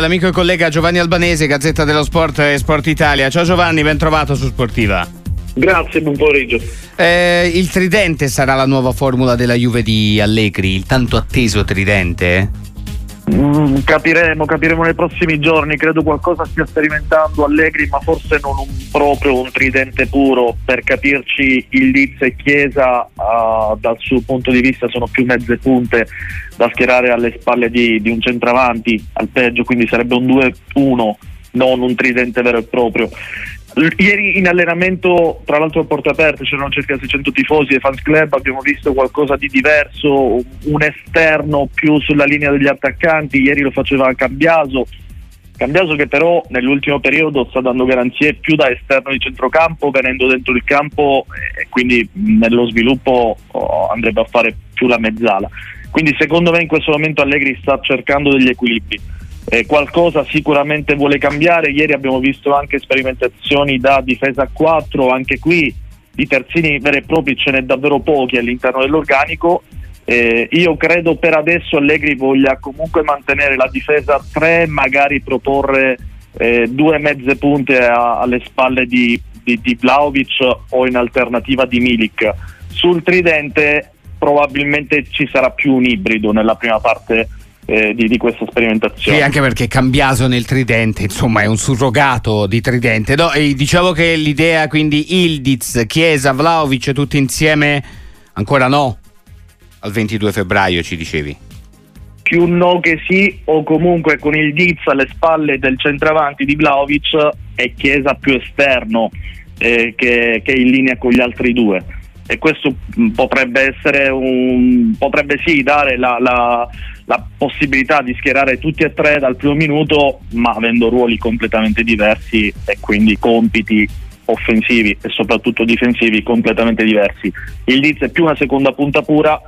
L'amico e collega Giovanni Albanese, Gazzetta dello Sport e Sport Italia. Ciao Giovanni, ben trovato su Sportiva. Grazie, buon pomeriggio. Eh, il tridente sarà la nuova formula della Juve di Allegri, il tanto atteso tridente? Mm, capiremo, capiremo nei prossimi giorni, credo qualcosa stia sperimentando Allegri, ma forse non un, proprio un tridente puro, per capirci il Liz e Chiesa uh, dal suo punto di vista sono più mezze punte da schierare alle spalle di, di un centravanti, al peggio quindi sarebbe un 2-1, non un tridente vero e proprio. Ieri in allenamento, tra l'altro a porta aperta, c'erano circa 600 tifosi e fans club, abbiamo visto qualcosa di diverso, un esterno più sulla linea degli attaccanti, ieri lo faceva Cambiaso, Cambiaso che però nell'ultimo periodo sta dando garanzie più da esterno di centrocampo, venendo dentro il campo e quindi nello sviluppo oh, andrebbe a fare più la mezzala. Quindi secondo me in questo momento Allegri sta cercando degli equilibri eh, qualcosa sicuramente vuole cambiare. Ieri abbiamo visto anche sperimentazioni da difesa a 4, anche qui di terzini veri e propri ce n'è davvero pochi all'interno dell'organico. Eh, io credo per adesso Allegri voglia comunque mantenere la difesa a 3, magari proporre eh, due mezze punte a, alle spalle di, di, di Vlaovic o in alternativa di Milik. Sul tridente probabilmente ci sarà più un ibrido nella prima parte eh, di, di, questa sperimentazione. Sì, anche perché Cambiaso nel tridente, insomma, è un surrogato di tridente. No, diciamo che l'idea quindi Ildiz, Chiesa, Vlaovic tutti insieme ancora no al 22 febbraio ci dicevi. Più no che sì, o comunque con il Diz alle spalle del centravanti di Vlaovic e Chiesa più esterno eh, che, che in linea con gli altri due e questo potrebbe essere un potrebbe sì dare la, la, la, possibilità di schierare tutti e tre dal primo minuto ma avendo ruoli completamente diversi e quindi compiti offensivi e soprattutto difensivi completamente diversi. Il Diz è più una seconda punta pura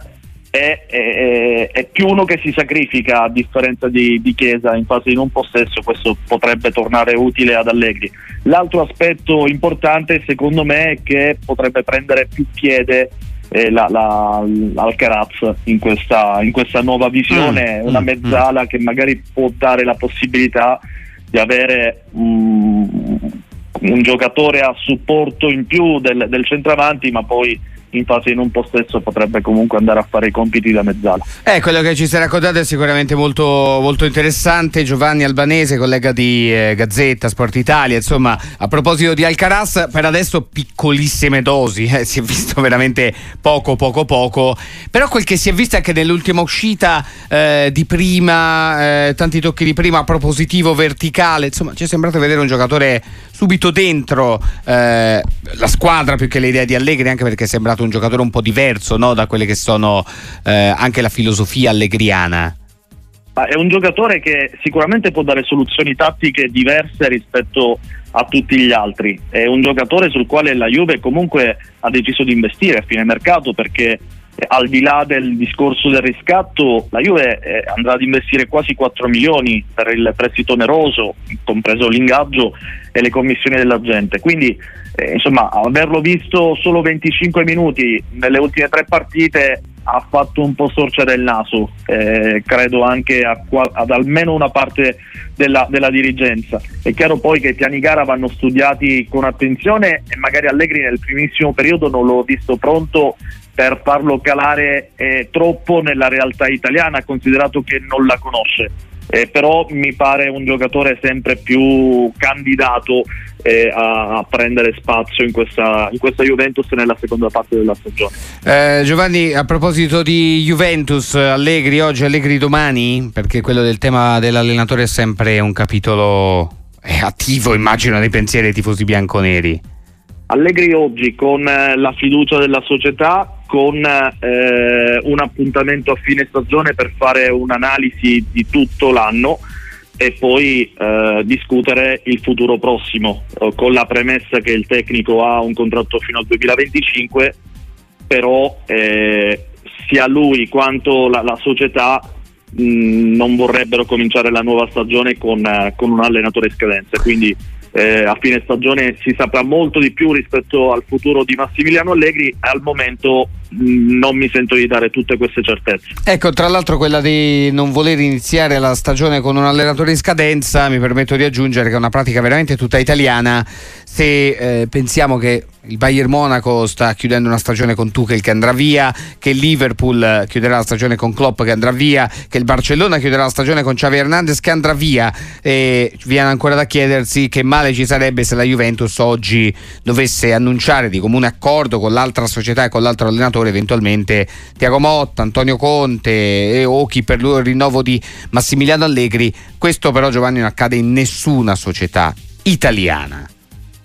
è, è, è, più uno che si sacrifica a differenza di, di, Chiesa in fase di non possesso, questo potrebbe tornare utile ad Allegri. L'altro aspetto importante secondo me è che potrebbe prendere più piede eh, la, la, l'Alcaraz in questa, in questa nuova visione, mm, una mm, mezzala mm. che magari può dare la possibilità di avere um, un giocatore a supporto in più del, del centravanti ma poi in fase in un possesso potrebbe comunque andare a fare i compiti da mezzala. Eh, quello che ci sei raccontato è sicuramente molto, molto interessante. Giovanni Albanese, collega di eh, Gazzetta, Sport Italia, insomma, a proposito di Alcaraz, per adesso piccolissime dosi, eh, si è visto veramente poco, poco, poco, però quel che si è visto anche nell'ultima uscita eh, di prima, eh, tanti tocchi di prima, propositivo, verticale, insomma, ci è sembrato vedere un giocatore subito dentro eh, la squadra più che le idee di Allegri, anche perché è sembrato un giocatore un po' diverso no? da quelle che sono eh, anche la filosofia allegriana. È un giocatore che sicuramente può dare soluzioni tattiche diverse rispetto a tutti gli altri. È un giocatore sul quale la Juve comunque ha deciso di investire a fine mercato perché al di là del discorso del riscatto, la Juve eh, andrà ad investire quasi 4 milioni per il prestito oneroso, compreso l'ingaggio e le commissioni della gente. Quindi, eh, insomma, averlo visto solo 25 minuti nelle ultime tre partite ha fatto un po' storcere il naso, eh, credo anche a, ad almeno una parte della, della, dirigenza. È chiaro poi che i piani gara vanno studiati con attenzione e magari Allegri nel primissimo periodo non l'ho visto pronto per farlo calare eh, troppo nella realtà italiana, considerato che non la conosce. Eh, però mi pare un giocatore sempre più candidato eh, a, a, prendere spazio in questa, in questa, Juventus nella seconda parte della stagione. Eh, Giovanni, a proposito di Juventus, Allegri oggi, Allegri domani, perché quello del tema dell'allenatore è sempre un capitolo attivo, immagino, nei pensieri dei tifosi bianconeri. Allegri oggi con eh, la fiducia della società, con eh, un appuntamento a fine stagione per fare un'analisi di tutto l'anno e poi eh, discutere il futuro prossimo, eh, con la premessa che il tecnico ha un contratto fino al 2025, però eh, sia lui quanto la, la società mh, non vorrebbero cominciare la nuova stagione con, eh, con un allenatore in scadenza, quindi eh, a fine stagione si saprà molto di più rispetto al futuro di Massimiliano Allegri. Al momento mm, non mi sento di dare tutte queste certezze. Ecco, tra l'altro quella di non voler iniziare la stagione con un allenatore in scadenza, mi permetto di aggiungere che è una pratica veramente tutta italiana. Se eh, pensiamo che il Bayern Monaco sta chiudendo una stagione con Tuchel che andrà via, che il Liverpool chiuderà la stagione con Klopp che andrà via, che il Barcellona chiuderà la stagione con Xavi Hernandez che andrà via e viene ancora da chiedersi che male ci sarebbe se la Juventus oggi dovesse annunciare di comune accordo con l'altra società e con l'altro allenatore eventualmente Tiago Motta, Antonio Conte e, o per lui il rinnovo di Massimiliano Allegri. Questo però Giovanni non accade in nessuna società italiana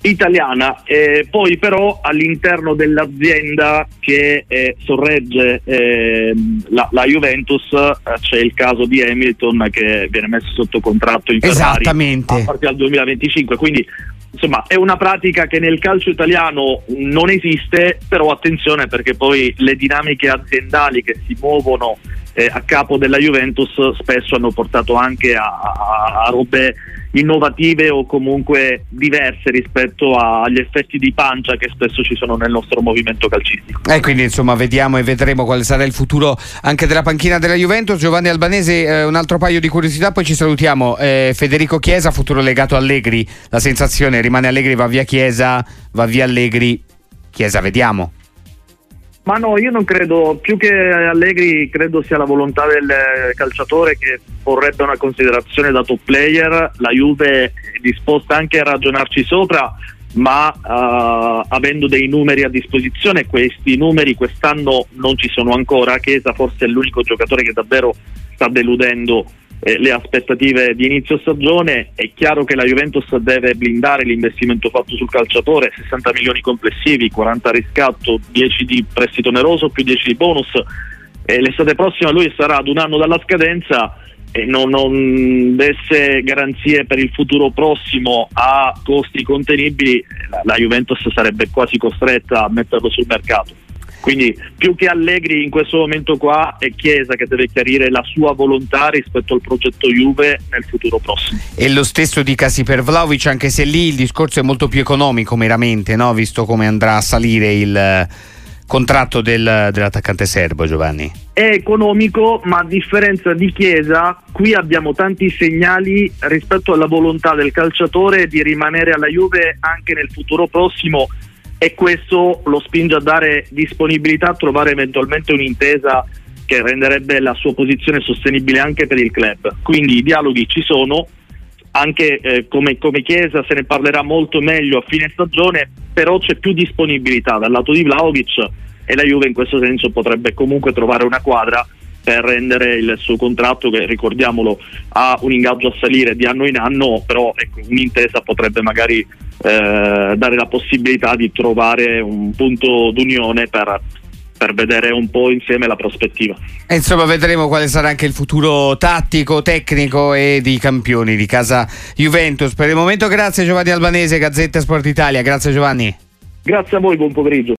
italiana, eh, poi però all'interno dell'azienda che eh, sorregge eh, la, la, Juventus eh, c'è il caso di Hamilton che viene messo sotto contratto in Ferrari a partire dal 2025, quindi insomma è una pratica che nel calcio italiano non esiste, però attenzione perché poi le dinamiche aziendali che si muovono eh, a capo della Juventus spesso hanno portato anche a, a, a robe innovative o comunque diverse rispetto agli effetti di pancia che spesso ci sono nel nostro movimento calcistico. E quindi insomma vediamo e vedremo quale sarà il futuro anche della panchina della Juventus. Giovanni Albanese, eh, un altro paio di curiosità, poi ci salutiamo. Eh, Federico Chiesa, futuro legato Allegri, la sensazione rimane Allegri, va via Chiesa, va via Allegri, Chiesa vediamo. Ma no, io non credo, più che Allegri, credo sia la volontà del calciatore che vorrebbe una considerazione da top player. La Juve è disposta anche a ragionarci sopra, ma uh, avendo dei numeri a disposizione, questi numeri quest'anno non ci sono ancora. Chiesa forse è l'unico giocatore che davvero sta deludendo eh, le aspettative di inizio stagione. È chiaro che la Juventus deve blindare l'investimento fatto sul calciatore, 60 milioni complessivi, 40 riscatto, 10 di prestito oneroso più 10 di bonus. Eh, l'estate prossima lui sarà ad un anno dalla scadenza e non, non desse garanzie per il futuro prossimo a costi contenibili, la, la Juventus sarebbe quasi costretta a metterlo sul mercato. Quindi più che Allegri in questo momento qua è Chiesa che deve chiarire la sua volontà rispetto al progetto Juve nel futuro prossimo. E lo stesso dicasi per Vlaovic, anche se lì il discorso è molto più economico meramente, no? visto come andrà a salire il eh, contratto del, dell'attaccante serbo Giovanni. È economico, ma a differenza di Chiesa, qui abbiamo tanti segnali rispetto alla volontà del calciatore di rimanere alla Juve anche nel futuro prossimo e questo lo spinge a dare disponibilità a trovare eventualmente un'intesa che renderebbe la sua posizione sostenibile anche per il club. Quindi i dialoghi ci sono, anche eh, come, come, Chiesa se ne parlerà molto meglio a fine stagione, però c'è più disponibilità dal lato di Vlaovic e la Juve in questo senso potrebbe comunque trovare una quadra per rendere il suo contratto, che ricordiamolo ha un ingaggio a salire di anno in anno, però ecco, un'intesa potrebbe magari eh, dare la possibilità di trovare un punto d'unione per, per vedere un po' insieme la prospettiva. E insomma vedremo quale sarà anche il futuro tattico, tecnico e di campioni di casa Juventus. Per il momento grazie Giovanni Albanese, Gazzetta Sport Italia, grazie Giovanni. Grazie a voi, buon pomeriggio.